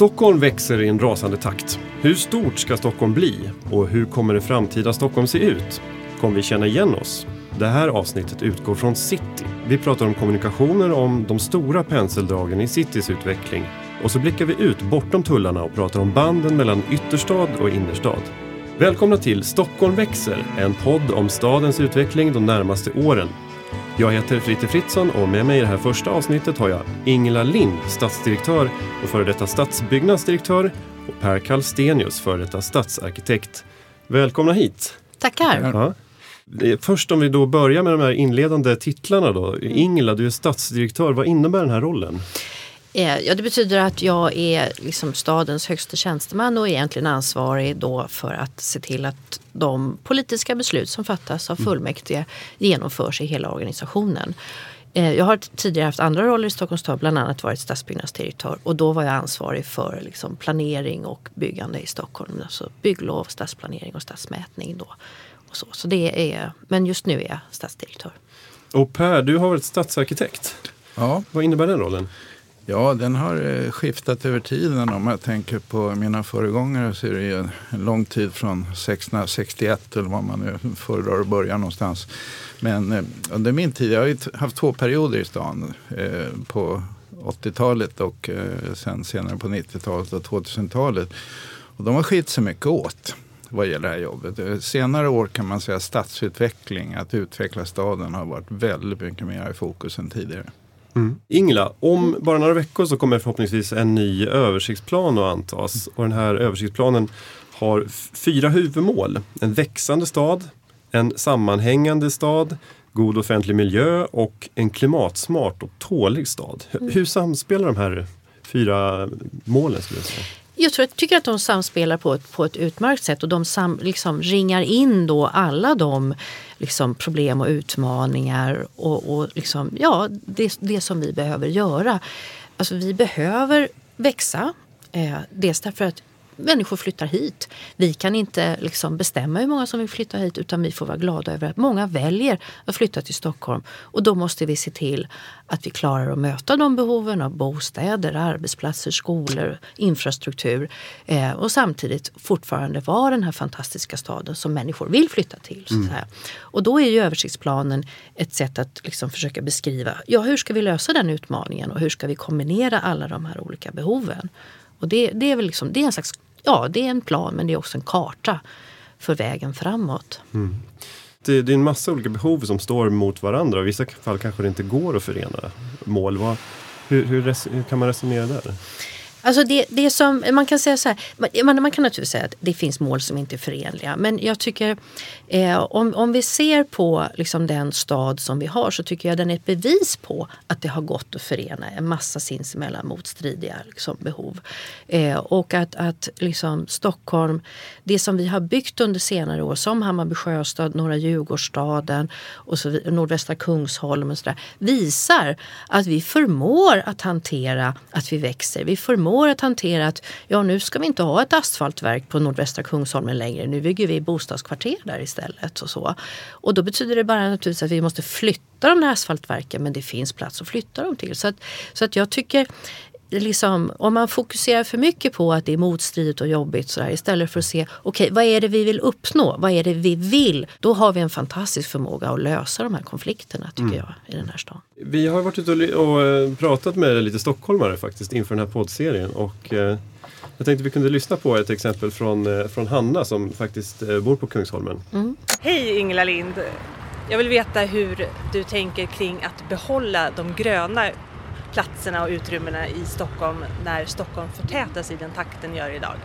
Stockholm växer i en rasande takt. Hur stort ska Stockholm bli? Och hur kommer det framtida Stockholm se ut? Kommer vi känna igen oss? Det här avsnittet utgår från city. Vi pratar om kommunikationer om de stora penseldragen i citys utveckling. Och så blickar vi ut bortom tullarna och pratar om banden mellan ytterstad och innerstad. Välkomna till Stockholm växer, en podd om stadens utveckling de närmaste åren. Jag heter Fritte Fritzson och med mig i det här första avsnittet har jag Ingela Lind, stadsdirektör och före detta stadsbyggnadsdirektör och Per Kallstenius, före detta stadsarkitekt. Välkomna hit! Tackar! Ja. Först om vi då börjar med de här inledande titlarna då. Ingela, du är stadsdirektör. Vad innebär den här rollen? Eh, ja, det betyder att jag är liksom stadens högsta tjänsteman och är egentligen ansvarig då för att se till att de politiska beslut som fattas av mm. fullmäktige genomförs i hela organisationen. Eh, jag har tidigare haft andra roller i Stockholms stad, bland annat varit stadsbyggnadsdirektör och då var jag ansvarig för liksom planering och byggande i Stockholm. Alltså bygglov, stadsplanering och stadsmätning. Då. Och så. Så det är, men just nu är jag stadsdirektör. Och Per, du har varit stadsarkitekt. Ja. Vad innebär den rollen? Ja, den har eh, skiftat över tiden. Om jag tänker på mina föregångare så är det ju en lång tid från 1661 eller vad man nu föredrar att börja någonstans. Men eh, under min tid, jag har ju haft två perioder i stan. Eh, på 80-talet och eh, sen senare på 90-talet och 2000-talet. Och de har skilt sig mycket åt vad gäller det här jobbet. Eh, senare år kan man säga stadsutveckling, att utveckla staden har varit väldigt mycket mer i fokus än tidigare. Mm. Ingela, om bara några veckor så kommer förhoppningsvis en ny översiktsplan att antas. Och den här översiktsplanen har fyra huvudmål. En växande stad, en sammanhängande stad, god offentlig miljö och en klimatsmart och tålig stad. Hur, hur samspelar de här fyra målen? Skulle jag säga? Jag tror, jag tycker att de samspelar på ett, på ett utmärkt sätt och de sam, liksom ringar in då alla de liksom, problem och utmaningar och, och liksom, ja, det, det som vi behöver göra. Alltså vi behöver växa. Eh, dels därför att människor flyttar hit. Vi kan inte liksom bestämma hur många som vill flytta hit utan vi får vara glada över att många väljer att flytta till Stockholm. Och då måste vi se till att vi klarar att möta de behoven av bostäder, arbetsplatser, skolor, infrastruktur eh, och samtidigt fortfarande vara den här fantastiska staden som människor vill flytta till. Mm. Och då är ju översiktsplanen ett sätt att liksom försöka beskriva ja, hur ska vi lösa den utmaningen och hur ska vi kombinera alla de här olika behoven. Och det, det är väl liksom, det är en slags ja, det är en plan men det är också en karta för vägen framåt. Mm. Det, det, är en massa olika behov som står mot varandra och i vissa fall kanske det inte går att förena mål. Vad, hur, hur, hur kan man resonera där? Alltså det, det som, man kan säga så här, man, man kan naturligtvis säga att det finns mål som inte är förenliga. Men jag tycker eh, om, om vi ser på liksom den stad som vi har så tycker jag den är ett bevis på att det har gått att förena en massa sinsemellan motstridiga liksom, behov. Eh, och att, att liksom, Stockholm, det som vi har byggt under senare år som Hammarby sjöstad, Norra Djurgårdsstaden och så, nordvästra Kungsholm och så där, visar att vi förmår att hantera att vi växer. Vi förmår året att hantera att ja, nu ska vi inte ha ett asfaltverk på nordvästra Kungsholmen längre. Nu bygger vi bostadskvarter där istället. Och, så. och då betyder det bara naturligtvis att vi måste flytta de här asfaltverken men det finns plats att flytta dem till. Så att, så att jag tycker Liksom, om man fokuserar för mycket på att det är motstridigt och jobbigt så där, istället för att se okej okay, vad är det vi vill uppnå, vad är det vi vill? Då har vi en fantastisk förmåga att lösa de här konflikterna tycker mm. jag i den här stan. Vi har varit ute och, eh, pratat med lite stockholmare faktiskt inför den här poddserien och eh, jag tänkte vi kunde lyssna på ett exempel från, eh, från Hanna som faktiskt bor på Kungsholmen. Mm. Hej Ingela Lind! Jag vill veta hur du tänker kring att behålla de gröna platserna och utrymmena i Stockholm när Stockholm förtätas i den takten gör idag?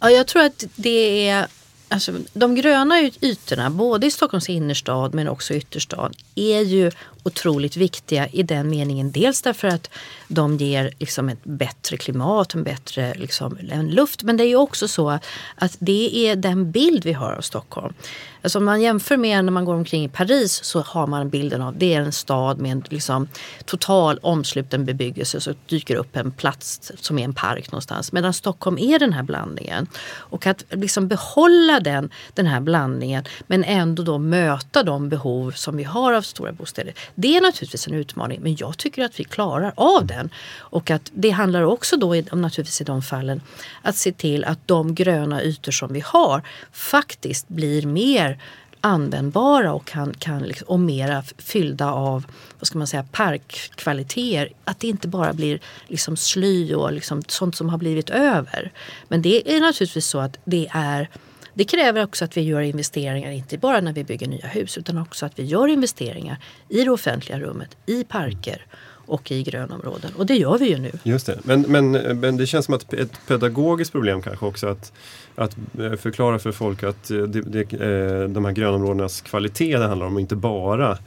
Ja, jag tror att det är Alltså, de gröna ytorna, både i Stockholms innerstad men också i ytterstad, är ju otroligt viktiga i den meningen. Dels därför att de ger liksom ett bättre klimat, en bättre liksom, en luft. Men det är ju också så att det är den bild vi har av Stockholm. Alltså om man jämför med när man går omkring i Paris så har man bilden av det är en stad med en liksom, total omsluten bebyggelse så dyker upp en plats som är en park någonstans. Medan Stockholm är den här blandningen. Och att liksom behålla den, den här blandningen men ändå då möta de behov som vi har av stora bostäder Det är naturligtvis en utmaning men jag tycker att vi klarar av den. Och att det handlar också då naturligtvis i de fallen att se till att de gröna ytor som vi har faktiskt blir mer användbara och, kan, kan liksom, och mera fyllda av vad ska man säga, parkkvaliteter. Att det inte bara blir liksom sly och liksom sånt som har blivit över. Men det är naturligtvis så att det är det kräver också att vi gör investeringar, inte bara när vi bygger nya hus utan också att vi gör investeringar i det offentliga rummet, i parker och i grönområden. Och det gör vi ju nu. Just det. Men, men, men det känns som att ett pedagogiskt problem kanske också att, att eh, förklara för folk att eh, det, det, eh, de här grönområdenas kvalitet det handlar om och inte bara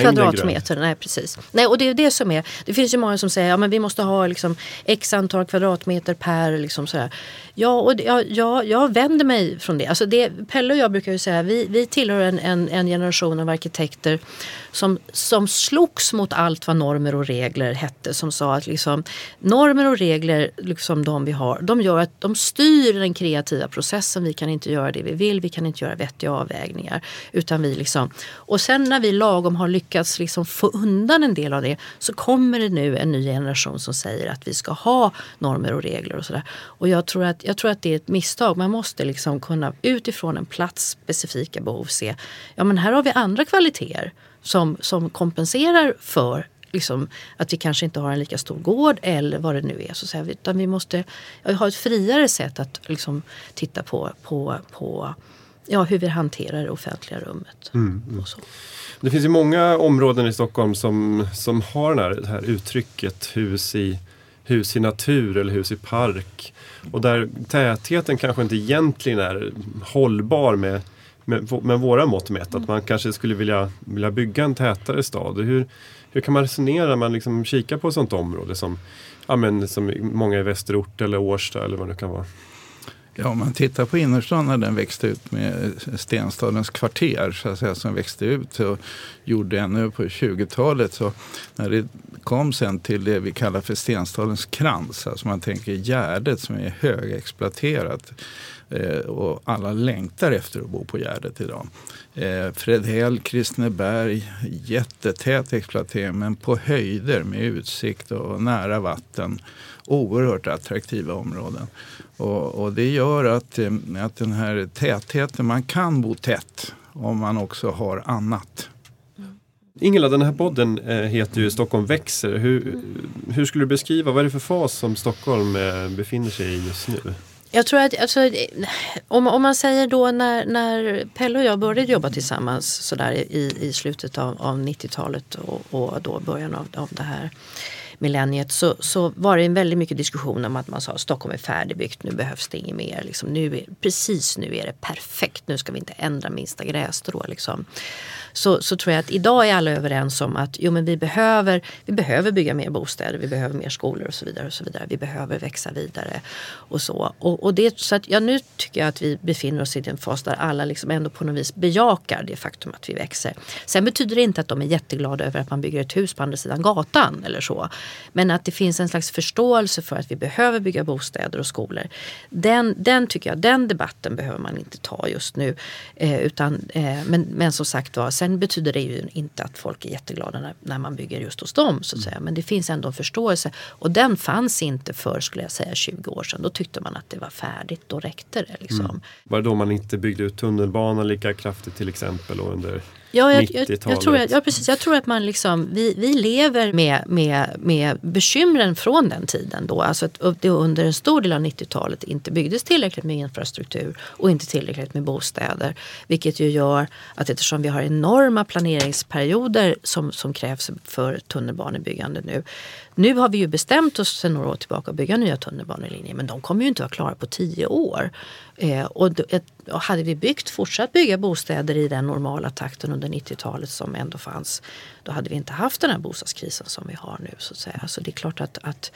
kvadratmeter. Nej, precis. Nej, och det är det som är. Det finns ju många som säger att ja, vi måste ha liksom x antal kvadratmeter per. Liksom sådär. Ja, och jag, jag, jag vänder mig från det. Alltså det. Pelle och jag brukar ju säga vi, vi tillhör en, en, en generation av arkitekter som, som slogs mot allt vad normer och regler hette. Som sa att liksom, normer och regler, liksom de vi har, de gör att de styr den kreativa processen. Vi kan inte göra det vi vill, vi kan inte göra vettiga avvägningar. Utan vi liksom, och sen när vi lagom har lyckats liksom få undan en del av det så kommer det nu en ny generation som säger att vi ska ha normer och regler och sådär. Och jag tror, att, jag tror att det är ett misstag. Man måste liksom kunna utifrån en plats specifika behov se, ja men här har vi andra kvaliteter som, som kompenserar för liksom, att vi kanske inte har en lika stor gård eller vad det nu är. Så att utan vi måste ha ett friare sätt att liksom, titta på, på, på ja, hur vi hanterar det offentliga rummet. Mm, mm. Det finns ju många områden i Stockholm som, som har det här, det här uttrycket hus i, hus i natur eller hus i park. Och där tätheten kanske inte egentligen är hållbar med med, med våra mått mätt. Att man kanske skulle vilja, vilja bygga en tätare stad. Hur, hur kan man resonera när man liksom kikar på ett sånt område som, ja, men, som många i Västerort eller Årsta eller vad det kan vara? Ja, om man tittar på innerstan när den växte ut med Stenstadens kvarter så att säga, som växte ut och gjorde ännu på 20-talet. Så när det kom sen till det vi kallar för Stenstadens krans, alltså man tänker Gärdet som är högexploaterat Eh, och alla längtar efter att bo på Gärdet idag. Eh, Fredhäll, Kristineberg, jättetät exploatering men på höjder med utsikt och nära vatten. Oerhört attraktiva områden. Och, och det gör att, eh, att den här tätheten, man kan bo tätt om man också har annat. Ingela, den här podden heter ju Stockholm växer. Hur, hur skulle du beskriva, vad är det för fas som Stockholm befinner sig i just nu? Jag tror att, alltså, om, om man säger då när, när Pelle och jag började jobba tillsammans sådär i, i slutet av, av 90-talet och, och då början av, av det här millenniet så, så var det en väldigt mycket diskussion om att man sa Stockholm är färdigbyggt, nu behövs det inget mer. Liksom, nu är, precis nu är det perfekt, nu ska vi inte ändra minsta grässtrå. Liksom så, så tror jag att idag är alla överens om att jo, men vi, behöver, vi behöver bygga mer bostäder, vi behöver mer skolor och så vidare. och så vidare. Vi behöver växa vidare. och Så och, och det, så att, ja, Nu tycker jag att vi befinner oss i en fas där alla liksom ändå på något vis bejakar det faktum att vi växer. Sen betyder det inte att de är jätteglada över att man bygger ett hus på andra sidan gatan eller så. Men att det finns en slags förståelse för att vi behöver bygga bostäder och skolor. Den, den tycker jag, den debatten behöver man inte ta just nu. Eh, utan, eh, men, men som sagt var, Sen betyder det ju inte att folk är jätteglada när, när man bygger just hos dem. Så att säga. Men det finns ändå en förståelse. Och den fanns inte för skulle jag säga 20 år sedan. Då tyckte man att det var färdigt. Då räckte det. Liksom. Mm. Var det då man inte byggde ut tunnelbanan lika kraftigt till exempel? Och under Ja, jag, jag, jag, tror att, ja, precis. Jag tror att man liksom, vi, vi lever med, med, med bekymren från den tiden då. Alltså att det under en stor del av 90-talet inte byggdes tillräckligt med infrastruktur och inte tillräckligt med bostäder. Vilket ju gör att eftersom vi har enorma planeringsperioder som, som krävs för tunnelbanebyggande nu. Nu har vi ju bestämt oss sedan några år tillbaka att bygga nya tunnelbanelinjer men de kommer ju inte vara klara på tio år. Eh, och, och hade vi byggt, fortsatt bygga bostäder i den normala takten under 90-talet som ändå fanns, då hade vi inte haft den här bostadskrisen som vi har nu. Så att säga. Så det är klart att, att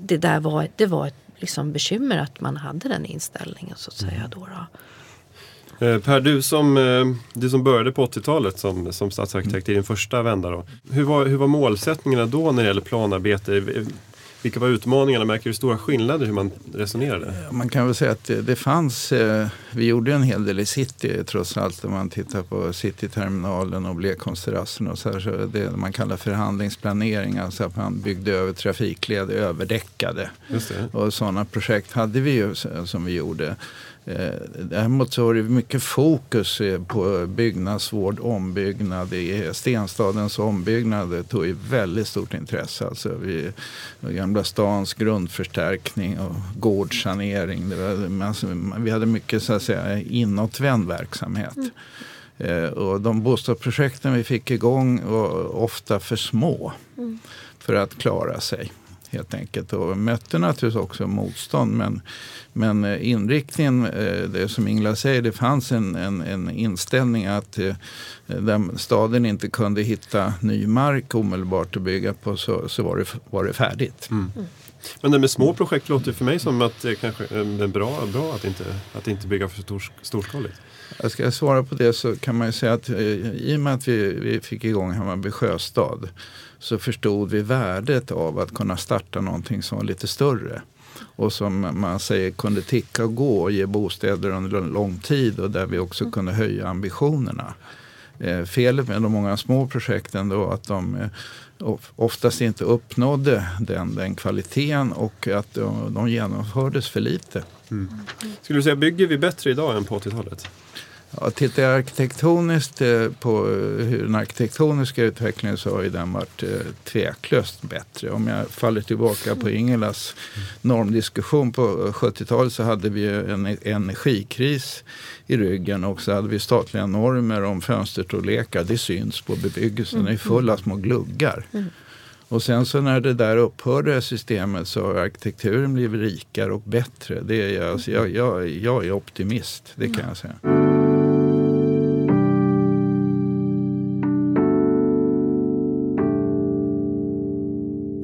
det där var, det var ett liksom bekymmer att man hade den inställningen. så att säga. Mm. Då, då. Eh, per, du som, eh, du som började på 80-talet som, som stadsarkitekt i din första vända. Då. Hur, var, hur var målsättningarna då när det gäller planarbete? Vilka var utmaningarna? Märker du stora skillnader hur man resonerade? Man kan väl säga att det, det fanns, eh, vi gjorde en hel del i city trots allt om man tittar på cityterminalen och Blekholmsterrassen och så, här, så det man kallar förhandlingsplanering, alltså att man byggde över trafikled, överdäckade. Och sådana projekt hade vi ju som vi gjorde. Eh, däremot så var det mycket fokus eh, på byggnadsvård, ombyggnad. Stenstadens ombyggnad tog ju väldigt stort intresse. Alltså vi, Gamla stans grundförstärkning och gårdssanering. Det var, alltså, vi hade mycket så att säga, inåtvänd verksamhet. Mm. Eh, och de bostadsprojekten vi fick igång var ofta för små mm. för att klara sig helt enkelt. Och mötte naturligtvis också motstånd. Men, men eh, inriktningen, eh, det som Ingela säger, det fanns en, en, en inställning att eh, där staden inte kunde hitta ny mark omedelbart att bygga på så, så var, det, var det färdigt. Mm. Men det med små projekt låter för mig som att det kanske är bra, bra att, inte, att inte bygga för stor, storskaligt. Jag ska svara på det så kan man ju säga att i och med att vi, vi fick igång Hammarby sjöstad så förstod vi värdet av att kunna starta någonting som var lite större. Och som man säger kunde ticka och gå och ge bostäder under lång tid och där vi också mm. kunde höja ambitionerna. Eh, felet med de många små projekten då att de eh, oftast inte uppnådde den, den kvaliteten och att de, de genomfördes för lite. Mm. Skulle du säga, bygger vi bättre idag än på 80-talet? Ja, tittar jag arkitektoniskt eh, på hur den arkitektoniska utvecklingen så har ju den varit eh, tveklöst bättre. Om jag faller tillbaka på Ingelas normdiskussion på 70-talet så hade vi en energikris i ryggen och så hade vi statliga normer om fönsterstorlekar. Det syns på bebyggelsen, den är full av små gluggar. Mm. Och sen så när det där upphörde systemet så har arkitekturen blivit rikare och bättre. Det är jag, alltså jag, jag, jag är optimist, det kan jag säga.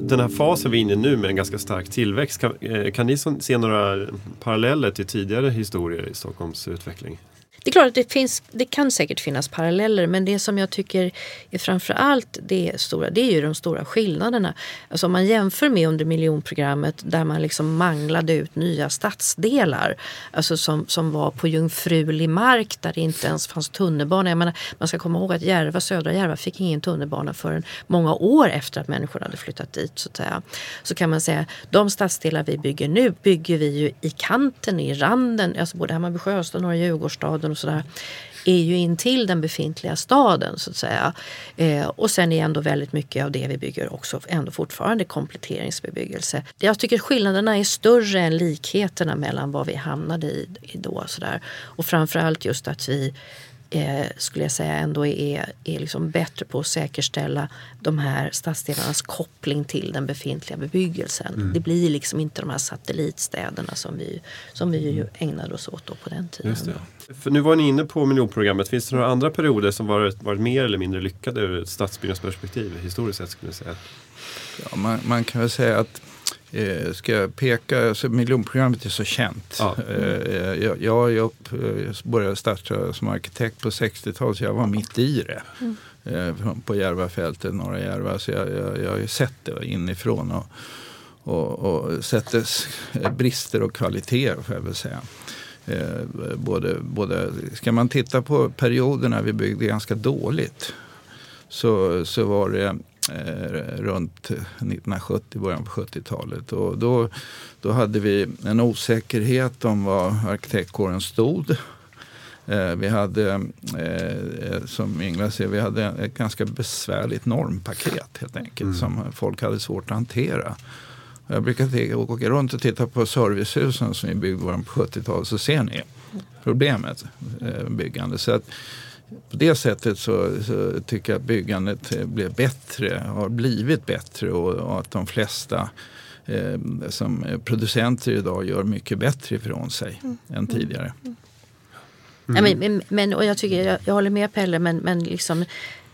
Den här fasen vi är inne i nu med en ganska stark tillväxt, kan, eh, kan ni se några paralleller till tidigare historier i Stockholms utveckling? Det är klart att det, finns, det kan säkert finnas paralleller men det som jag tycker är framförallt det stora, det är ju de stora skillnaderna. Alltså om man jämför med under miljonprogrammet där man liksom manglade ut nya stadsdelar. Alltså som, som var på jungfrulig mark där det inte ens fanns tunnelbana. Jag menar, man ska komma ihåg att Järva, södra Järva fick ingen tunnelbana förrän många år efter att människor hade flyttat dit. Så, att säga. så kan man säga de stadsdelar vi bygger nu bygger vi ju i kanten, i randen, alltså både Hammarby Sjöstad, Norra Djurgårdsstaden och sådär är ju intill den befintliga staden så att säga. Eh, och sen är ändå väldigt mycket av det vi bygger också ändå fortfarande kompletteringsbebyggelse. Jag tycker skillnaderna är större än likheterna mellan vad vi hamnade i, i då. Så där. Och framförallt just att vi eh, skulle jag säga ändå är, är liksom bättre på att säkerställa de här stadsdelarnas koppling till den befintliga bebyggelsen. Mm. Det blir liksom inte de här satellitstäderna som vi, som vi ju ägnade oss åt på den tiden. För nu var ni inne på miljonprogrammet. Finns det några andra perioder som varit, varit mer eller mindre lyckade ur ett stadsbyggnadsperspektiv historiskt sett? Skulle jag säga? Ja, man, man kan väl säga att Eh, ska jag peka, alltså miljonprogrammet är så känt. Ja. Eh, jag, jag, jag började starta som arkitekt på 60-talet så jag var mitt i det. Mm. Eh, på Järvafältet, norra Järva. Så jag, jag, jag har ju sett det inifrån och, och, och sett dess brister och kvaliteter får jag väl säga. Eh, både, både, ska man titta på perioder när vi byggde ganska dåligt så, så var det eh, runt 1970, början på 70-talet. Och då, då hade vi en osäkerhet om var arkitektkåren stod. Eh, vi hade, eh, som Ingela säger, vi hade ett ganska besvärligt normpaket helt enkelt mm. som folk hade svårt att hantera. Jag brukar åka runt och titta på servicehusen som är byggda på 70-talet så ser ni problemet eh, byggande. Så att, på det sättet så, så, tycker jag att byggandet blev bättre, har blivit bättre och, och att de flesta eh, som producenter idag gör mycket bättre ifrån sig mm. än tidigare. Mm. Mm. Ja, men, men, och jag, tycker, jag, jag håller med Pelle men, men liksom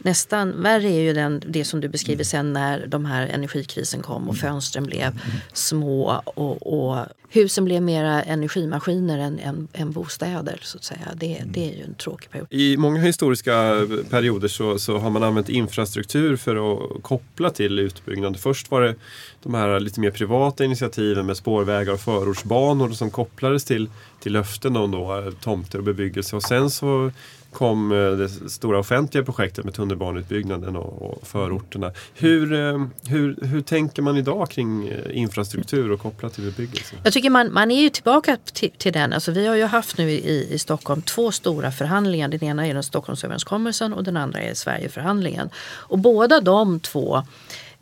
nästan värre är ju den, det som du beskriver sen när de här energikrisen kom och fönstren blev små och, och husen blev mera energimaskiner än, än, än, bostäder. så att säga. Det, det är ju en tråkig period. I många historiska perioder så, så har man använt infrastruktur för att koppla till utbyggnad. Först var det de här lite mer privata initiativen med spårvägar och förortsbanor som kopplades till, till löften om då, tomter och bebyggelse. Och sen så kom eh, det stora offentliga projektet med tunnelbaneutbyggnaden och, förorterna. Hur, eh, hur, hur tänker man idag kring eh, infrastruktur och kopplat till bebyggelse? Jag tycker man, man är ju tillbaka till, till den. Alltså vi har ju haft nu i, i Stockholm två stora förhandlingar. Den ena är den Stockholmsöverenskommelsen och den andra är Sverigeförhandlingen. Och båda de två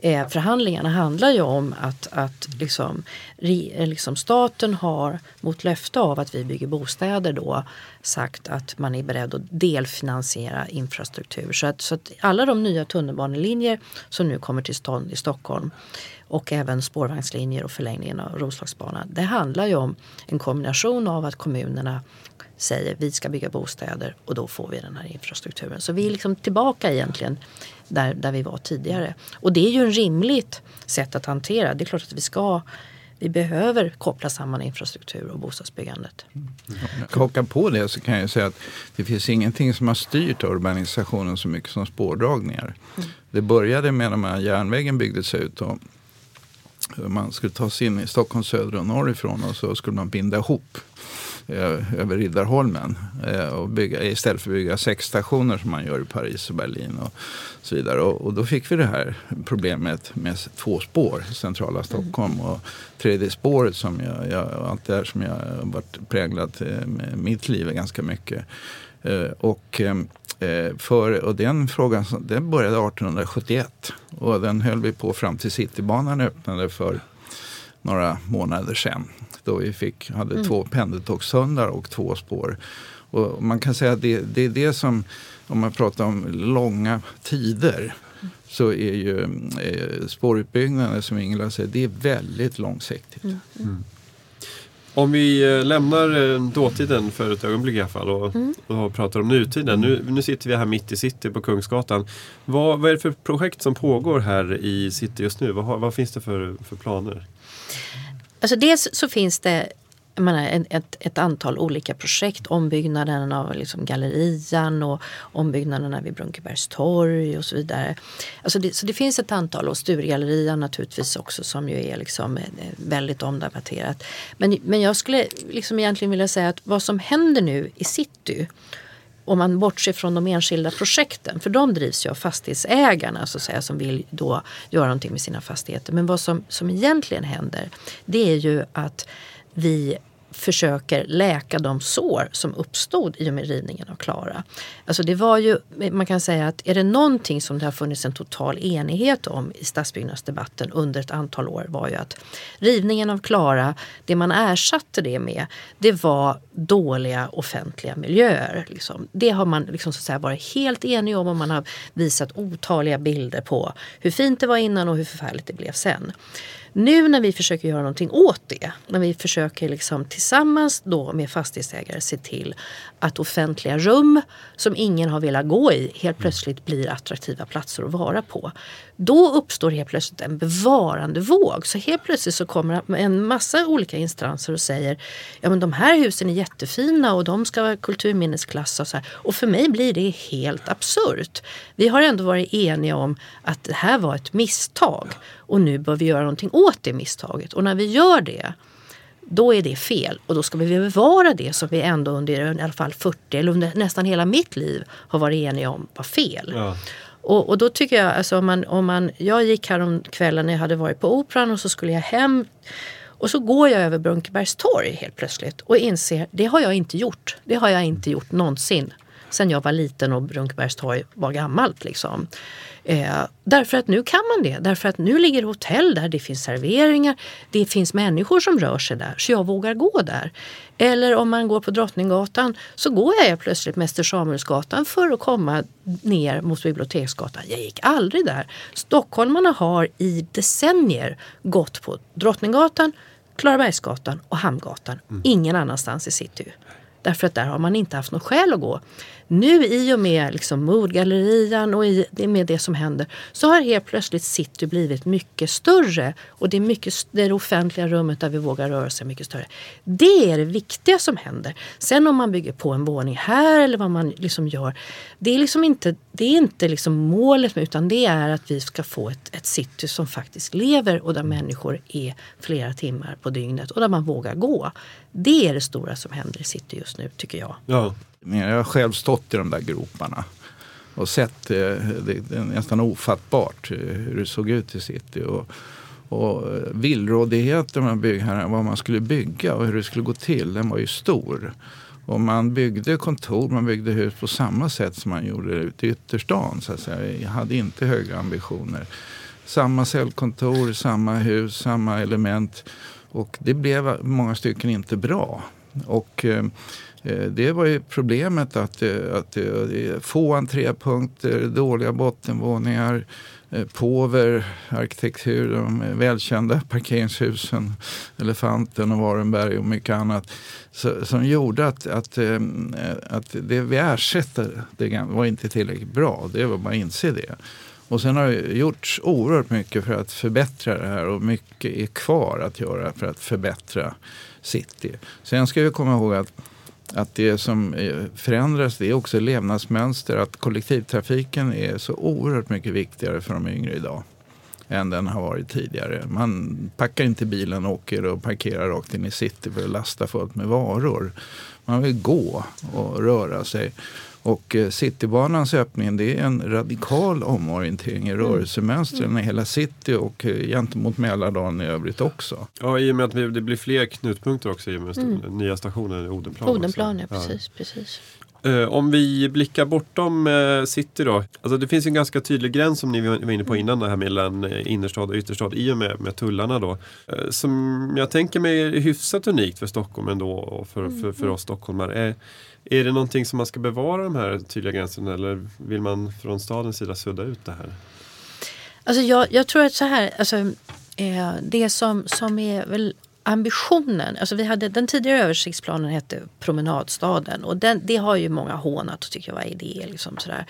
eh, förhandlingarna handlar ju om att, att liksom, re, eh, liksom staten har mot löfte av att vi bygger bostäder då sagt att man är beredd att delfinansiera infrastruktur. Så att, så att alla de nya tunnelbanelinjer som nu kommer till stånd i Stockholm och även spårvagnslinjer och förlängningen av Roslagsbanan. Det handlar ju om en kombination av att kommunerna säger vi ska bygga bostäder och då får vi den här infrastrukturen. Så vi är liksom tillbaka egentligen där, där vi var tidigare. Och det är ju ett rimligt sätt att hantera. Det är klart att vi ska vi behöver koppla samman infrastruktur och bostadsbyggandet. Mm. Jag hakar på det så kan jag säga att det finns ingenting som har styrt urbanisationen så mycket som spårdragningar. Mm. Det började med att järnvägen byggdes ut och man skulle ta sig in i Stockholm söder och norrifrån och så skulle man binda ihop över Riddarholmen. Eh, och bygga, istället för att bygga sex stationer som man gör i Paris och Berlin och så vidare. Och, och då fick vi det här problemet med två spår i centrala Stockholm. Mm. Och tredje spåret som jag, jag, allt det här som jag har varit präglat eh, med mitt liv ganska mycket. Och, för, och den frågan den började 1871 och den höll vi på fram till Citybanan öppnade för några månader sedan då vi fick, hade mm. två pendeltågshundar och två spår. Och man kan säga att det, det är det som, om man pratar om långa tider, så är ju eh, spårutbyggnaden som Ingela säger, det är väldigt långsiktigt. Mm. Mm. Om vi eh, lämnar eh, dåtiden för ett ögonblick i alla fall och, mm. och pratar om nutiden. Nu, nu sitter vi här mitt i city på Kungsgatan. Vad, vad är det för projekt som pågår här i city just nu? Vad, vad finns det för, för planer? Alltså dels så finns det menar, ett, ett, antal olika projekt. Ombyggnaden av liksom gallerian och ombyggnaderna vid Brunkebergs torg och så vidare. Alltså det, så det finns ett antal och Sturegallerian naturligtvis också som ju är liksom eh, väldigt omdebatterat. Men, men jag skulle liksom egentligen vilja säga att vad som händer nu i city om man bortser från de enskilda projekten, för de drivs ju av fastighetsägarna så att säga, som vill då göra någonting med sina fastigheter. Men vad som, som egentligen händer det är ju att vi försöker läka de sår som uppstod i och med rivningen av Klara. Alltså det var ju, man kan säga att är det någonting som det har funnits en total enighet om i stadsbyggnadsdebatten under ett antal år var ju att rivningen av Klara, det man ersatte det med, det var dåliga offentliga miljöer. Liksom. Det har man liksom så att säga varit helt enig om och man har visat otaliga bilder på hur fint det var innan och hur förfärligt det blev sen. Nu när vi försöker göra någonting åt det, när vi försöker liksom tillsammans då med fastighetsägare se till att offentliga rum som ingen har velat gå i helt plötsligt blir attraktiva platser att vara på. Då uppstår helt plötsligt en bevarandevåg. Så helt plötsligt så kommer en massa olika instanser och säger ja men de här husen är jättefina och de ska vara kulturminnesklassas. Och, och för mig blir det helt absurt. Vi har ändå varit eniga om att det här var ett misstag och nu bör vi göra någonting åt det misstaget. Och när vi gör det då är det fel och då ska vi bevara det som vi ändå under i alla fall 40 eller under nästan hela mitt liv har varit eniga om var fel. Ja. Och, och, då tycker jag, alltså om man, om man, jag gick här kvällen när jag hade varit på Operan och så skulle jag hem och så går jag över Brunkebergs torg helt plötsligt och inser det har jag inte gjort. Det har jag inte gjort någonsin sen jag var liten och Brunkebergs torg var gammalt. Liksom. Eh, därför att nu kan man det. Därför att nu ligger hotell där, det finns serveringar, det finns människor som rör sig där. Så jag vågar gå där. Eller om man går på Drottninggatan så går jag plötsligt Mäster Samuelsgatan för att komma ner mot Biblioteksgatan. Jag gick aldrig där. Stockholmarna har i decennier gått på Drottninggatan, Klarabergsgatan och Hamngatan. Mm. Ingen annanstans i city. Därför att där har man inte haft något skäl att gå. Nu i och med liksom mordgallerian och i, med det som händer så har helt plötsligt city blivit mycket större och det är mycket, det offentliga rummet där vi vågar röra sig mycket större. Det är det viktiga som händer. Sen om man bygger på en våning här eller vad man liksom gör. Det är liksom inte, det är inte liksom målet utan det är att vi ska få ett, ett city som faktiskt lever och där människor är flera timmar på dygnet och där man vågar gå. Det är det stora som händer i city just nu tycker jag. Ja. Jag har själv stått i de där groparna och sett eh, det, det är nästan ofattbart eh, hur det såg ut i city. Och, och villrådigheten med byggherrarna vad man skulle bygga och hur det skulle gå till, den var ju stor. Och man byggde kontor, man byggde hus på samma sätt som man gjorde ute i ytterstan. Så att säga. Jag hade inte höga ambitioner. Samma cellkontor, samma hus, samma element. Och det blev många stycken inte bra. Och eh, eh det var ju problemet att, eh, att, att få entrépunkter, dåliga bottenvåningar, Eh, Eh, påver, arkitektur, de välkända parkeringshusen, Elefanten och Warenberg och mycket annat. Så, som gjorde att, att, eh, att det vi ersätter det var inte tillräckligt bra. Det var bara att inse det. Och sen har det gjorts oerhört mycket för att förbättra det här och mycket är kvar att göra för att förbättra city. Sen ska vi komma ihåg att att det som eh, förändras det är också levnadsmönster. Att kollektivtrafiken är så oerhört mycket viktigare för de yngre idag än den har varit tidigare. Man packar inte bilen och åker och parkerar rakt in i city för att lasta fullt med varor. Man vill gå och röra sig. Och eh, Citybanans öppning det är en radikal omorientering i mm. rörelsemönstren i hela city och eh, gentemot Mälardalen i övrigt också. Ja, i och med att det blir fler knutpunkter också i och med mm. nya stationen i Odenplan. Odenplan, ja, precis. Ja. precis. Uh, om vi blickar bortom uh, city då. Alltså det finns en ganska tydlig gräns som ni var inne på mm. innan det här mellan innerstad och ytterstad i och med, med tullarna då. Som jag tänker mig är hyfsat unikt för Stockholm ändå och för, mm. för, för oss stockholmare. Är det någonting som man ska bevara de här tydliga gränserna eller vill man från stadens sida sudda ut det här? Alltså jag, jag tror att så här, alltså, eh, det som, som är väl ambitionen, alltså vi hade, den tidigare översiktsplanen hette Promenadstaden och den, det har ju många hånat och tycker vad är idé. Liksom sådär.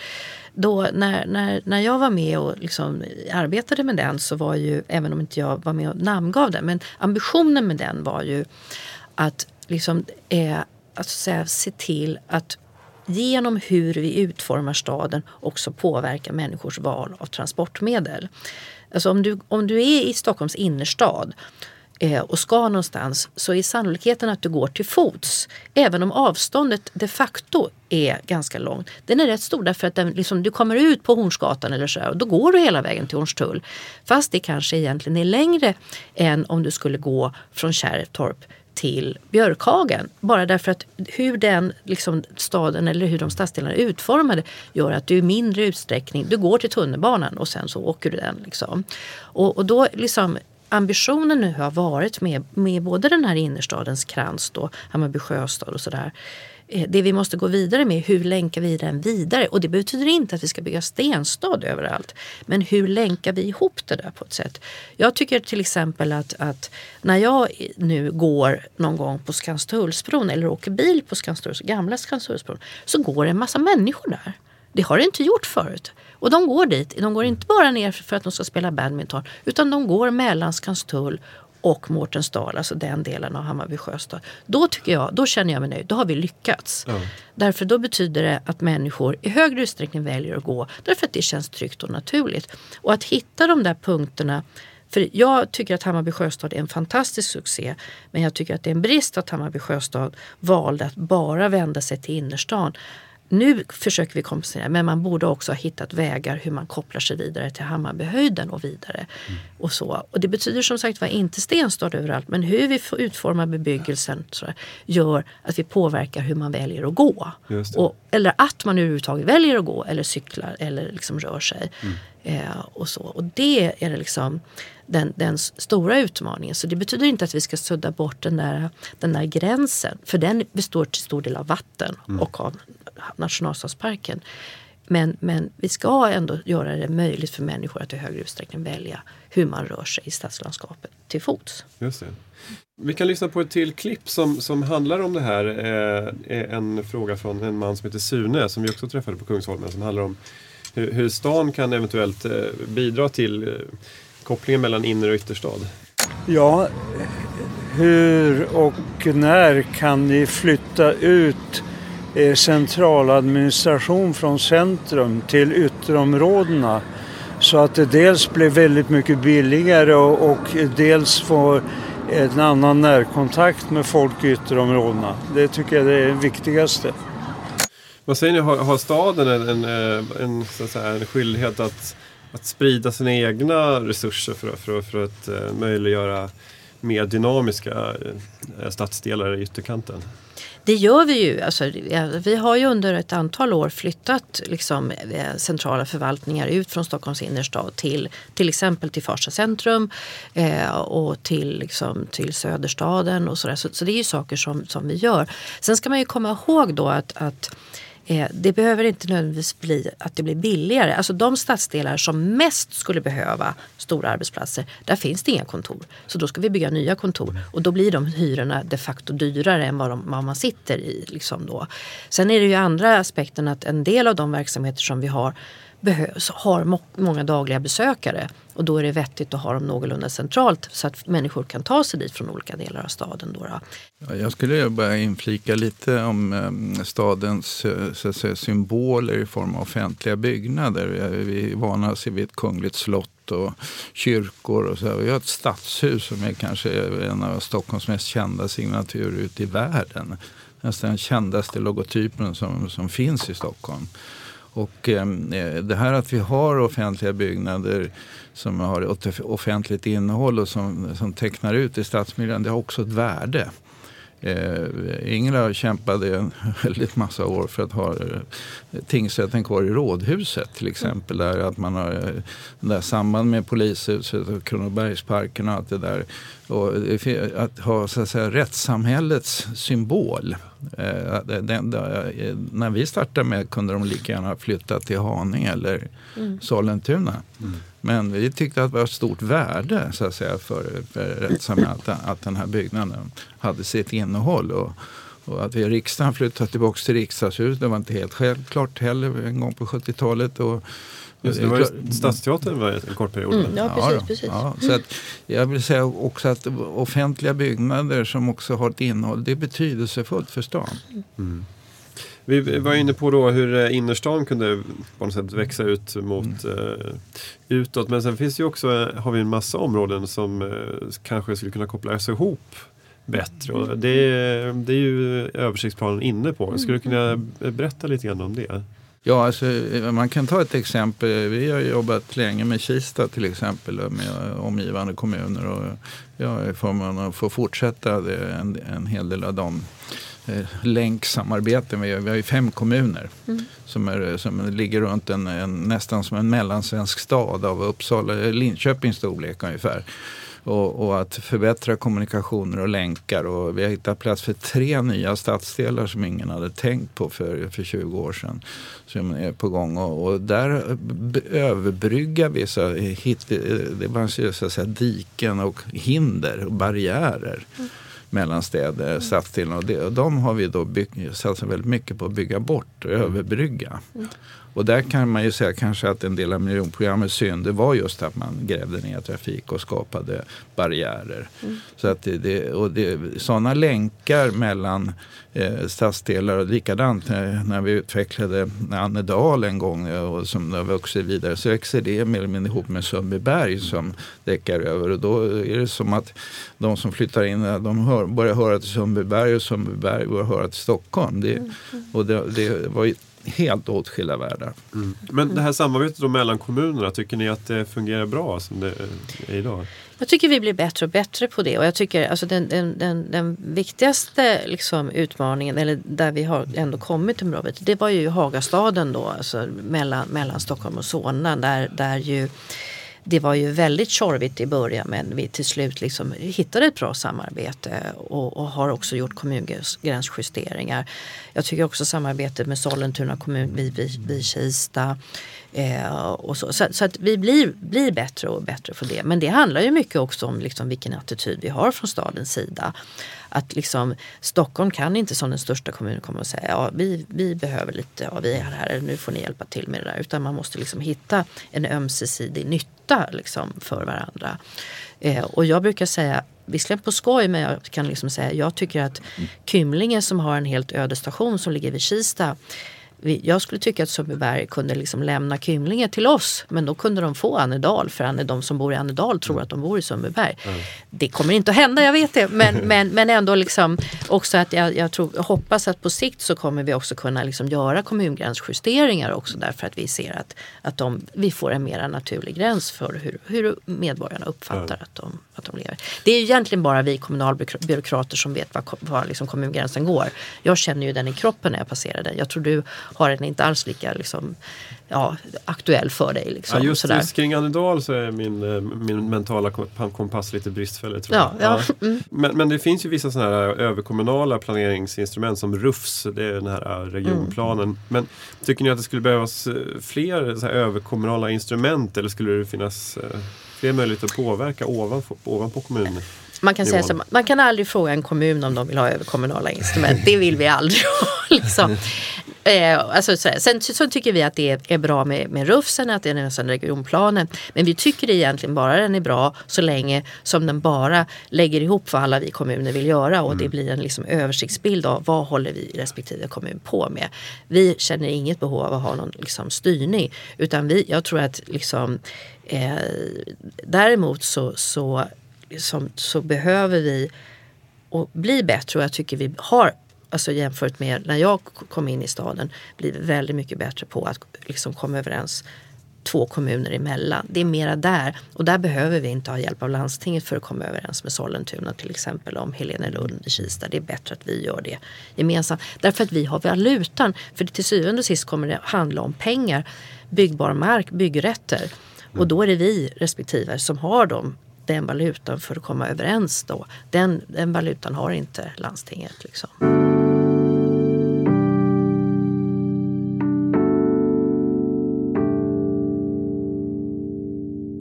Då, när, när, när jag var med och liksom arbetade med den så var ju, även om inte jag var med och namngav den, men ambitionen med den var ju att liksom, eh, att säga, se till att genom hur vi utformar staden också påverka människors val av transportmedel. Alltså om, du, om du är i Stockholms innerstad Eh, och ska någonstans så är sannolikheten att du går till fots, även om avståndet de facto är ganska långt, den är rätt stor därför att den, liksom, du kommer ut på Hornsgatan eller så och då går du hela vägen till Hornstull. Fast det kanske egentligen är längre än om du skulle gå från Kärrtorp till Björkhagen. Bara därför att hur den liksom, staden eller hur de stadsdelarna är utformade gör att du i mindre utsträckning, du går till tunnelbanan och sen så åker du den. Liksom. Och, och då liksom ambitionen nu har varit med, med både den här innerstadens krans då, Hammarby sjöstad och sådär eh, det vi måste gå vidare med, hur länkar vi den vidare? Och det betyder inte att vi ska bygga stenstad överallt. Men hur länkar vi ihop det där på ett sätt? Jag tycker till exempel att, att när jag nu går någon gång på Skanstullsbron eller åker bil på Skanstulls, gamla Skanstullsbron så går det en massa människor där. Det har det inte gjort förut. Och de går dit. De går inte bara ner för att de ska spela badminton utan de går mellan Skanstull och Mårtensdal, alltså den delen av Hammarby sjöstad. Då tycker jag, då känner jag mig nöjd. Då har vi lyckats. Ja. Därför då betyder det att människor i högre utsträckning väljer att gå därför att det känns tryggt och naturligt. Och att hitta de där punkterna för jag tycker att Hammarby sjöstad är en fantastisk succé. Men jag tycker att det är en brist att Hammarby sjöstad valde att bara vända sig till innerstan. Nu försöker vi kompensera men man borde också ha hittat vägar hur man kopplar sig vidare till Hammarbyhöjden och vidare. Mm. Och, så. och det betyder som sagt var inte stenstad överallt men hur vi utformar bebyggelsen så gör att vi påverkar hur man väljer att gå. Och, eller att man överhuvudtaget väljer att gå eller cyklar eller liksom rör sig. Mm. Eh, och, så. och det är liksom den, den, stora utmaningen. Så det betyder inte att vi ska sudda bort den där, den där gränsen. För den består till stor del av vatten mm. och av nationalstadsparken. Men, men vi ska ändå göra det möjligt för människor att i högre utsträckning välja hur man rör sig i stadslandskapet till fots. Just det. Vi kan lyssna på ett till klipp som, som handlar om det här. Eh, en fråga från en man som heter Sune som vi också träffade på Kungsholmen som handlar om hur, hur stan kan eventuellt eh, bidra till eh, kopplingen mellan inner och ytterstad. Ja, hur och när kan ni flytta ut eh, centraladministration från centrum till ytterområdena så att det dels blir väldigt mycket billigare och, och dels får en annan närkontakt med folk i ytterområdena. Det tycker jag är det viktigaste. Vad säger ni, har, har staden en, en, eh, en, så att säga, en skyldighet att, att sprida sina egna resurser för, för, för att eh, möjliggöra mer dynamiska eh, stadsdelar i ytterkanten? Det gör vi ju. Alltså, vi har ju under ett antal år flyttat liksom, eh, centrala förvaltningar ut från Stockholms innerstad till till exempel till Farsta centrum eh, och till, liksom, till Söderstaden och sådär. Så, så det är ju saker som, som vi gör. Sen ska man ju komma ihåg då att, att Eh, det behöver inte nödvändigtvis bli att det blir billigare. Alltså de stadsdelar som mest skulle behöva stora arbetsplatser, där finns det inga kontor. Så då ska vi bygga nya kontor och då blir de hyrorna de facto dyrare än vad, de, vad man sitter i. Liksom då. Sen är det ju andra aspekten att en del av de verksamheter som vi har behövs, har må många dagliga besökare. Och då är det vettigt att ha dem någorlunda centralt så att människor kan ta sig dit från olika delar av staden. Då, då. Jag skulle bara inflika lite om ehm, stadens eh, så att säga, symboler i form av offentliga byggnader. Vi är vana att se vid ett kungligt slott och kyrkor. Och så. Vi har ett stadshus som är kanske en av Stockholms mest kända signaturer ute i världen. Nästan den kändaste logotypen som, som finns i Stockholm. Och eh, det här att vi har offentliga byggnader som har offentligt innehåll och som, som tecknar ut i stadsmiljön, det har också ett värde. Eh, Ingela kämpade en väldigt massa år för att ha eh, tingsrätten kvar i Rådhuset till exempel. Där att man har eh, där samband med polishuset och Kronobergsparken och allt det där. Och att ha så att säga, rättssamhällets symbol. Eh, när vi startade med kunde de lika gärna flytta till Haninge eller mm. Sollentuna. Mm. Men vi tyckte att det var ett stort värde så att säga, för, för rättssamhället att, att den här byggnaden hade sitt innehåll. Och, och att vi i riksdagen flyttade tillbaka till riksdagshuset, det var inte helt självklart heller en gång på 70-talet. Och, Just, det var ju, Stadsteatern var en kort period. Mm, ja, precis. Ja, precis. Ja, så att, jag vill säga också att offentliga byggnader som också har ett innehåll, det är betydelsefullt för stan. Mm. Vi var inne på då hur eh, innerstan kunde på något sätt växa ut mot mm. uh, utåt. Men sen finns ju också, har vi en massa områden som kanske skulle kunna kopplas ihop bättre. Och det, det är ju översiktsplanen inne på. Skulle du kunna berätta lite grann om det? Ja, alltså, man kan ta ett exempel. Vi har jobbat länge med Kista till exempel med omgivande kommuner. Och jag förmånen att få fortsätta en, en hel del av de eh, länksamarbeten. Vi har, vi har ju fem kommuner mm. som, är, som ligger runt en, en, nästan som en mellansvensk stad av Uppsala, Linköpings storlek ungefär och, och, att förbättra kommunikationer och länkar. Och vi har hittat plats för tre nya stadsdelar som ingen hade tänkt på för, för 20 år sedan. Som är på gång och, och där överbryggar vi så, hit, det var så att säga, diken och hinder och barriärer. Mm mellan städer, stadsdelarna. Och, och de har vi då satsat väldigt mycket på att bygga bort och överbrygga. Mm. Och där kan man ju säga kanske att en del av miljonprogrammets synd det var just att man grävde ner trafik och skapade barriärer. Mm. Så att det, det, och det, sådana länkar mellan eh, stadsdelar och likadant när, när vi utvecklade Annedal en gång eh, och som har vuxit vidare så växer det mer eller mindre ihop med Sundbyberg som däckar över och då är det som att de som flyttar in de hör, börjar höra till Sundbyberg och Sundbyberg börjar höra till Stockholm. Det, mm. och det, det var helt åtskilda världar. Mm. Men det här samarbetet mellan kommunerna, tycker ni att det fungerar bra som det är idag? Jag tycker vi blir bättre och bättre på det och jag tycker alltså den, den, den, den viktigaste liksom utmaningen, eller där vi har ändå kommit en bra bit, det var ju Hagastaden då, alltså mellan, mellan Stockholm och Solna där, där ju det var ju väldigt tjorvigt i början men vi till slut liksom hittade ett bra samarbete och, och har också gjort kommungränsjusteringar. Jag tycker också samarbetet med Sollentuna kommun vid, vid, vid Kista Eh, och så så, så, att vi blir, blir bättre och bättre för det. Men det handlar ju mycket också om liksom vilken attityd vi har från stadens sida. Att liksom, Stockholm kan inte som den största kommunen komma och säga ja, vi, vi behöver lite, ja, vi är här, nu får ni hjälpa till med det där. Utan man måste liksom hitta en ömsesidig nytta liksom, för varandra. Eh, och jag brukar säga visserligen på skoj, men jag kan liksom säga jag tycker att Kymlinge som har en helt öde station som ligger vid Kista jag skulle tycka att Sundbyberg kunde liksom lämna Kymlinge till oss men då kunde de få Annedal för de som bor i Annedal tror att de bor i Sundbyberg. Mm. Det kommer inte att hända, jag vet det. Men, men, men ändå liksom också att jag, jag, tror, jag hoppas att på sikt så kommer vi också kunna liksom göra kommungränsjusteringar också därför att vi ser att, att de, vi får en mer naturlig gräns för hur, hur medborgarna uppfattar mm. att, de, att de lever. Det är egentligen bara vi kommunalbyråkrater som vet var, var liksom kommungränsen går. Jag känner ju den i kroppen när jag passerar den. Jag tror du har den inte alls lika liksom, ja, aktuell för dig. Liksom, ja, just, just kring Annedal så är min, eh, min mentala kompass lite bristfällig. Tror ja, jag. Ja. Mm. Men, men det finns ju vissa sådana här överkommunala planeringsinstrument som RUFS, det är den här eh, regionplanen. Mm. Men tycker ni att det skulle behövas eh, fler så här överkommunala instrument eller skulle det finnas fler möjligheter att påverka ovanpå, ovanpå kommunen? Man kan, säga så, man kan aldrig fråga en kommun om de vill ha överkommunala instrument. Det vill vi aldrig ha. Liksom. Eh, alltså, så, sen så tycker vi att det är bra med, med RUFSen, att det är nästan regionplanen. Men vi tycker egentligen bara den är bra så länge som den bara lägger ihop vad alla vi kommuner vill göra och mm. det blir en liksom översiktsbild av vad håller vi respektive kommun på med. Vi känner inget behov av att ha någon liksom, styrning utan vi, jag tror att liksom, eh, däremot så, så, som, så behöver vi och bli bättre och jag tycker vi har alltså jämfört med när jag kom in i staden, blivit väldigt mycket bättre på att liksom komma överens två kommuner emellan. Det är mera där och där behöver vi inte ha hjälp av landstinget för att komma överens med Sollentuna till exempel om Helenelund i Kista. Det är bättre att vi gör det gemensamt. Därför att vi har valutan. För till syvende och sist kommer det handla om pengar, byggbar mark, byggrätter. Och då är det vi respektive som har dem den valutan för att komma överens då. Den, den valutan har inte landstinget. Liksom.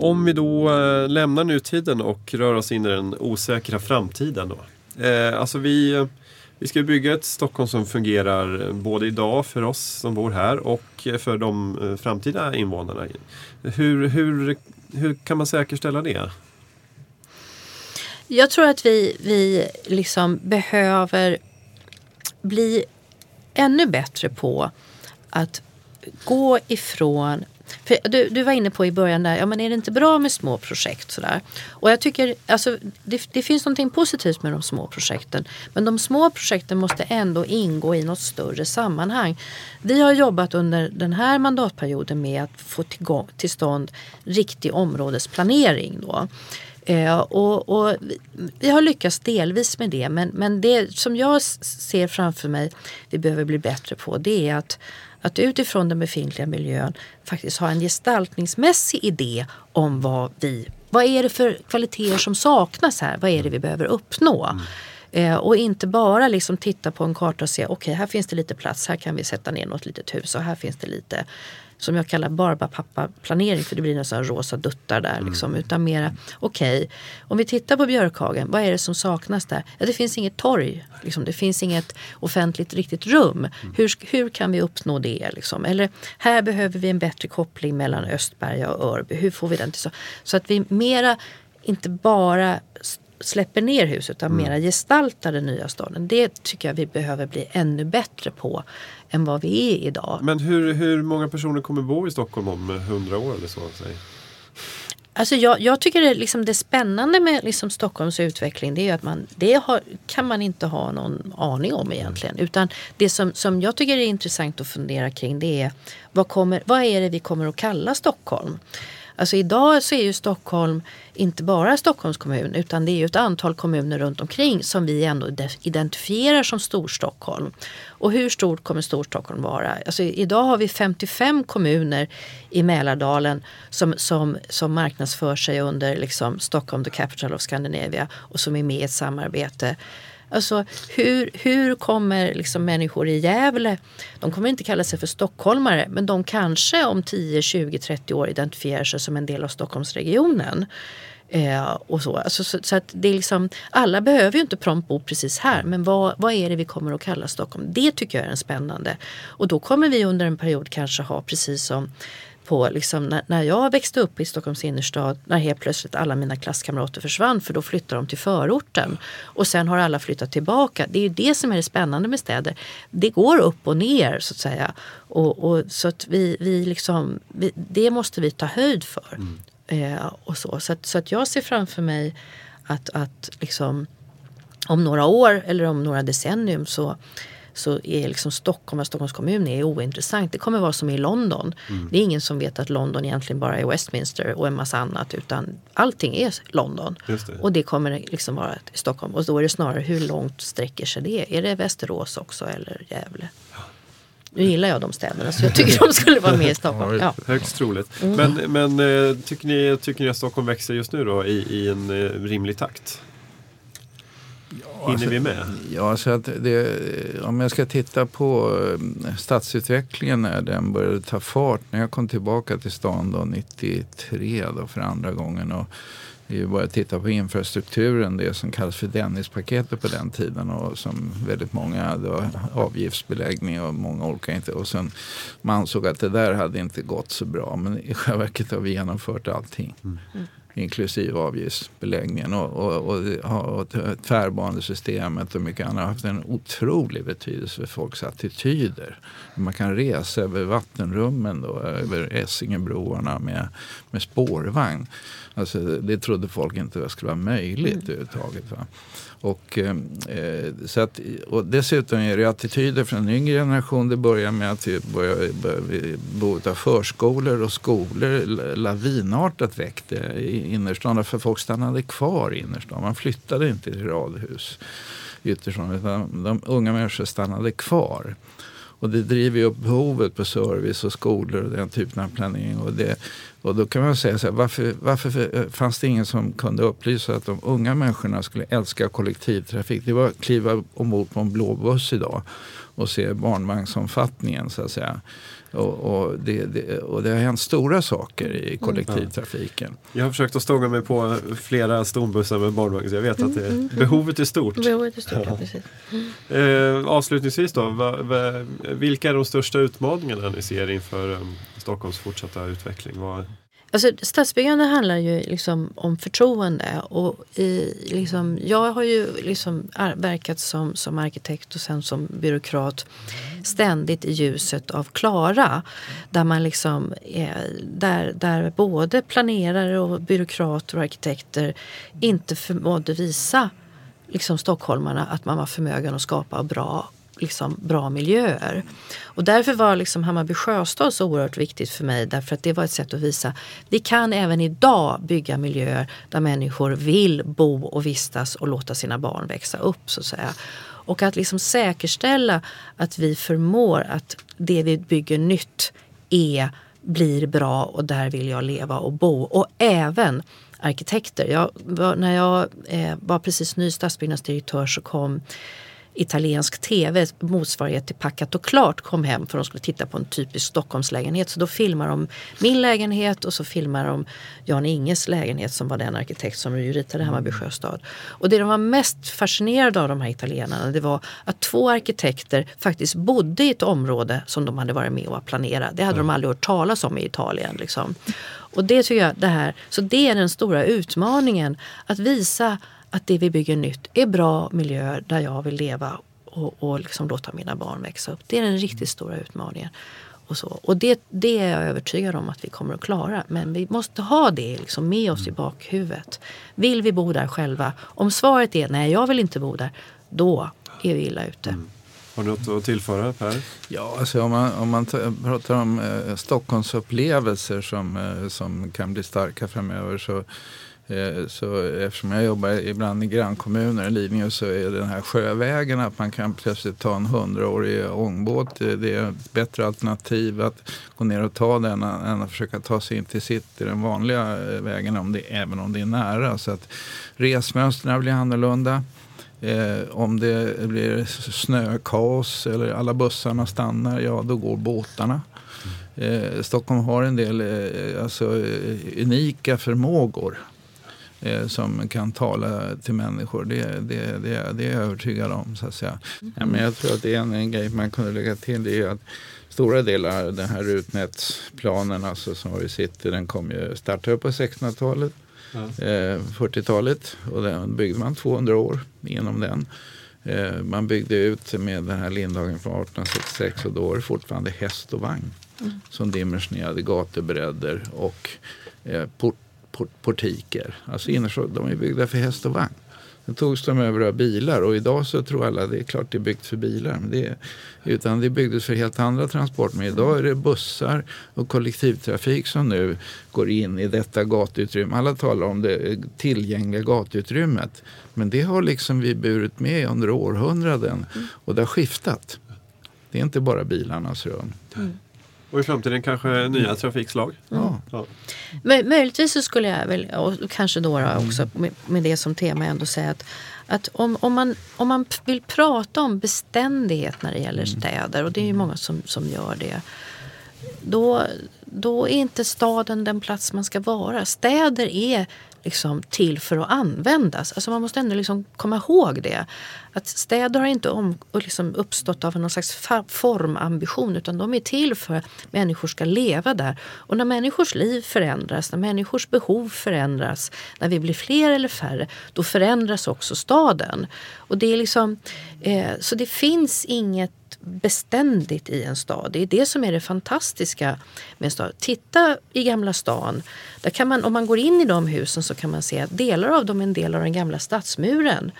Om vi då eh, lämnar nutiden och rör oss in i den osäkra framtiden. Då. Eh, alltså vi, vi ska bygga ett Stockholm som fungerar eh, både idag för oss som bor här och för de framtida invånarna. Hur, hur, hur kan man säkerställa det? Jag tror att vi, vi liksom behöver bli ännu bättre på att gå ifrån för du, du var inne på i början där, ja men är det inte bra med små projekt sådär? Och jag tycker, alltså det, det finns någonting positivt med de små projekten. Men de små projekten måste ändå ingå i något större sammanhang. Vi har jobbat under den här mandatperioden med att få till, till stånd riktig områdesplanering då. Eh, och, och, vi har lyckats delvis med det men, men det som jag ser framför mig vi behöver bli bättre på det är att att utifrån den befintliga miljön faktiskt ha en gestaltningsmässig idé om vad vi, vad är det för kvaliteter som saknas här? Vad är det vi behöver uppnå? Mm. Eh, och inte bara liksom titta på en karta och se okej okay, här finns det lite plats, här kan vi sätta ner något litet hus och här finns det lite som jag kallar Barbapappa-planering för det blir nästan rosa duttar där. Mm. Liksom, utan mera, okej, okay, om vi tittar på Björkhagen, vad är det som saknas där? Ja, det finns inget torg, liksom, det finns inget offentligt riktigt rum. Mm. Hur, hur kan vi uppnå det? Liksom? Eller här behöver vi en bättre koppling mellan Östberga och Örby. Hur får vi den till så? Så att vi mera, inte bara släpper ner huset utan mm. mera gestaltar den nya staden. Det tycker jag vi behöver bli ännu bättre på än vad vi är idag. Men hur, hur många personer kommer bo i Stockholm om hundra år eller så? Säg? Alltså jag, jag, tycker det, liksom det spännande med liksom Stockholms utveckling det är att man, det har, kan man inte ha någon aning om egentligen. Mm. Utan det som, som jag tycker är intressant att fundera kring det är vad, kommer, vad är det vi kommer att kalla Stockholm? Alltså idag så är ju Stockholm inte bara Stockholms kommun utan det är ju ett antal kommuner runt omkring som vi ändå identifierar som Storstockholm. Och hur stort kommer Storstockholm vara? Alltså idag har vi 55 kommuner i Mälardalen som, som, som marknadsför sig under liksom Stockholm the capital of Scandinavia och som är med i ett samarbete Alltså hur, hur kommer liksom människor i Gävle, de kommer inte kalla sig för stockholmare men de kanske om 10, 20, 30 år identifierar sig som en del av Stockholmsregionen. Eh, och så. Alltså, så, så, att det är liksom, alla behöver ju inte prompt bo precis här men vad, vad är det vi kommer att kalla Stockholm? Det tycker jag är en spännande. Och då kommer vi under en period kanske ha precis som på liksom, när, när jag växte upp i Stockholms innerstad när helt plötsligt alla mina klasskamrater försvann för då flyttade de till förorten. Och sen har alla flyttat tillbaka. Det är ju det som är det spännande med städer. Det går upp och ner så att säga. Och, och så att vi, vi liksom, vi, det måste vi ta höjd för. Mm. Eh, och så så, att, så att jag ser framför mig att, att liksom, om några år eller om några decennium så så är liksom Stockholm och Stockholms kommun är ointressant. Det kommer vara som i London. Mm. Det är ingen som vet att London egentligen bara är Westminster och en massa annat utan allting är London. Det. Och det kommer liksom vara i Stockholm. Och då är det snarare hur långt sträcker sig det? Är det Västerås också eller Gävle? Nu gillar jag de städerna så jag tycker de skulle vara med i Stockholm. Ja. Högst troligt. Mm. Men, men eh, tycker, ni, tycker ni att Stockholm växer just nu då i, i en eh, rimlig takt? Hinner alltså, vi med? Ja, så att det, om jag ska titta på eh, stadsutvecklingen när den började ta fart. När jag kom tillbaka till stan då 93 då för andra gången. Och vi började titta på infrastrukturen, det som kallas för Dennispaketet på den tiden och som väldigt många hade avgiftsbeläggning och många orkade inte. Och sen man ansåg att det där hade inte gått så bra men i själva verket har vi genomfört allting. Mm inklusive avgiftsbeläggningen och, och, och, och tvärbanesystemet och mycket annat har haft en otrolig betydelse för folks attityder. Man kan resa över vattenrummen då, över Essingebroarna med, med spårvagn. Alltså, det trodde folk inte skulle vara möjligt mm. överhuvudtaget. Va? Och, eh, eh, så att, och dessutom är det attityder från en yngre generation. Det börjar med att vi börjar, behovet av förskolor och skolor lavinartat väckte i innerstan. För folk stannade kvar i innerstan. Man flyttade inte till radhus ytterstan. Utan de unga människor stannade kvar. Och det driver ju upp behovet på service och skolor och den typen av planering. Och, det, och då kan man säga så här, varför, varför fanns det ingen som kunde upplysa att de unga människorna skulle älska kollektivtrafik? Det var att kliva ombord på en blå buss idag och se barnvagnsomfattningen så att säga. Och, och, det, det, och det har hänt stora saker i mm. kollektivtrafiken. Jag har försökt att stånga mig på flera stombussar med barnvagn så jag vet att det, mm, mm, behovet är stort. Behovet är stort, ja. precis. Eh, avslutningsvis då, va, va, vilka är de största utmaningarna ni ser inför um, Stockholms fortsatta utveckling? Vad, Alltså, stadsbyggande handlar ju liksom om förtroende. Och i, liksom, jag har ju liksom verkat som, som arkitekt och sen som byråkrat ständigt i ljuset av Klara. Där, man liksom är, där, där både planerare och byråkrater och arkitekter inte förmådde visa liksom stockholmarna att man var förmögen att skapa bra liksom bra miljöer. Och därför var liksom Hammarby sjöstad så oerhört viktigt för mig därför att det var ett sätt att visa vi kan även idag bygga miljöer där människor vill bo och vistas och låta sina barn växa upp så att säga. Och att liksom säkerställa att vi förmår att det vi bygger nytt är, blir bra och där vill jag leva och bo. Och även arkitekter. Jag, när jag eh, var precis ny stadsbyggnadsdirektör så kom italiensk tv, motsvarighet till Packat och klart, kom hem för de skulle titta på en typisk Stockholmslägenhet. Så då filmar de min lägenhet och så filmar de Jan Inges lägenhet som var den arkitekt som ritade Hammarby sjöstad. Och det de var mest fascinerade av de här italienarna det var att två arkitekter faktiskt bodde i ett område som de hade varit med och planerat. Det hade mm. de aldrig hört talas om i Italien. Liksom. Och det tycker jag, det här, så det är den stora utmaningen. Att visa att det vi bygger nytt är bra miljöer där jag vill leva och, och liksom låta mina barn växa upp. Det är den riktigt stora utmaningen. Och, så. och det, det är jag övertygad om att vi kommer att klara. Men vi måste ha det liksom med oss i bakhuvudet. Vill vi bo där själva? Om svaret är nej, jag vill inte bo där. Då är vi illa ute. Mm. Har du något att tillföra Per? Ja, alltså om man, om man pratar om eh, Stockholmsupplevelser som, eh, som kan bli starka framöver så så eftersom jag jobbar ibland i grannkommuner, Lidingö, så är den här sjövägen att man kan plötsligt ta en hundraårig ångbåt. Det är ett bättre alternativ att gå ner och ta den än att försöka ta sig in till city den vanliga eh, vägen, om det, även om det är nära. Så att resmönstren blir annorlunda. Eh, om det blir snökaos eller alla bussarna stannar, ja då går båtarna. Eh, Stockholm har en del eh, alltså, eh, unika förmågor eh, som kan tala till människor. Det, det, det, det är jag övertygad om. Så att säga. Mm. Ja, men jag tror att det är en, en grej man kunde lägga till. Det är att stora delar av den här rutnätsplanen alltså, som var i city den kom ju starta upp på 1600-talet. Ja. Eh, 40-talet och den byggde man 200 år genom den. Eh, man byggde ut med den här Lindhagen från 1866 och då var det fortfarande häst och vagn mm. som dimensionerade gatubredder och eh, port portiker. Alltså innerstad, de är byggda för häst och vagn. Sen togs de över av bilar och idag så tror alla det är klart det är byggt för bilar. Men det, utan det byggdes för helt andra transportmedel. Idag är det bussar och kollektivtrafik som nu går in i detta gatuutrymme. Alla talar om det tillgängliga gatuutrymmet. Men det har liksom vi burit med under århundraden och det har skiftat. Det är inte bara bilarnas rum. Mm. Och i framtiden kanske nya trafikslag? Mm. Ja. möjligtvis så skulle jag väl, och kanske då också med, med, det som tema ändå säga att, att om, om, man, om man vill prata om beständighet när det gäller mm. städer och det är ju många som, som gör det. Då, då är inte staden den plats man ska vara. Städer är liksom till för att användas. Alltså man måste ändå liksom komma ihåg det. Att städer har inte om, liksom uppstått av någon slags formambition utan de är till för att människor ska leva där. Och när människors liv förändras, när människors behov förändras, när vi blir fler eller färre, då förändras också staden. Och det är liksom, eh, så det finns inget beständigt i en stad. Det är det som är det fantastiska med en stad. Titta i Gamla stan. Där kan man, om man går in i de husen så kan man se att delar av dem är en del av den gamla stadsmuren.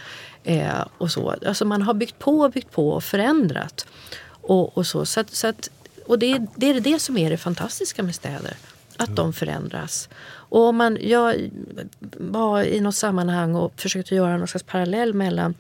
Eh, och så. Alltså man har byggt på och byggt på och förändrat. Och, och så. så, att, så att, och det, det är det som är det fantastiska med städer. Att de förändras. Och om man, jag var i något sammanhang och försökte göra någon slags parallell mellan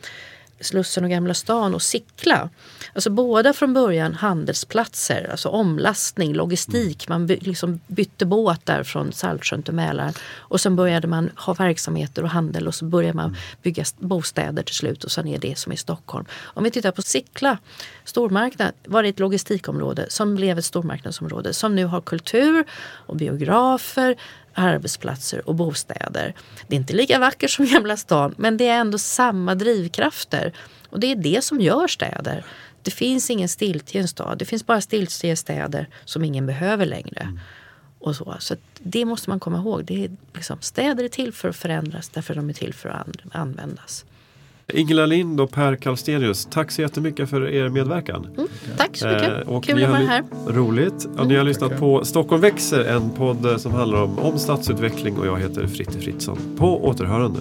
Slussen och Gamla stan och Sickla. Alltså båda från början handelsplatser, alltså omlastning, logistik. Man by, liksom bytte båt där från Saltsjön till Mälaren. Och sen började man ha verksamheter och handel och så började man bygga bostäder till slut och sen är det som i Stockholm. Om vi tittar på Sickla stormarknad var det ett logistikområde som blev ett stormarknadsområde som nu har kultur och biografer, arbetsplatser och bostäder. Det är inte lika vackert som Gamla stan men det är ändå samma drivkrafter. Och det är det som gör städer. Det finns ingen stiltje i en stad. Det finns bara stiltje städer som ingen behöver längre. Mm. Och så så det måste man komma ihåg. Det är liksom, städer är till för att förändras därför de är till för att användas. Ingela Lind och Per Kalstenius, tack så jättemycket för er medverkan. Mm, tack så mycket, eh, kul att vara här. Roligt. Ja, ni har lyssnat på Stockholm växer, en podd som handlar om, om stadsutveckling och jag heter Fritte Fritzson. På återhörande.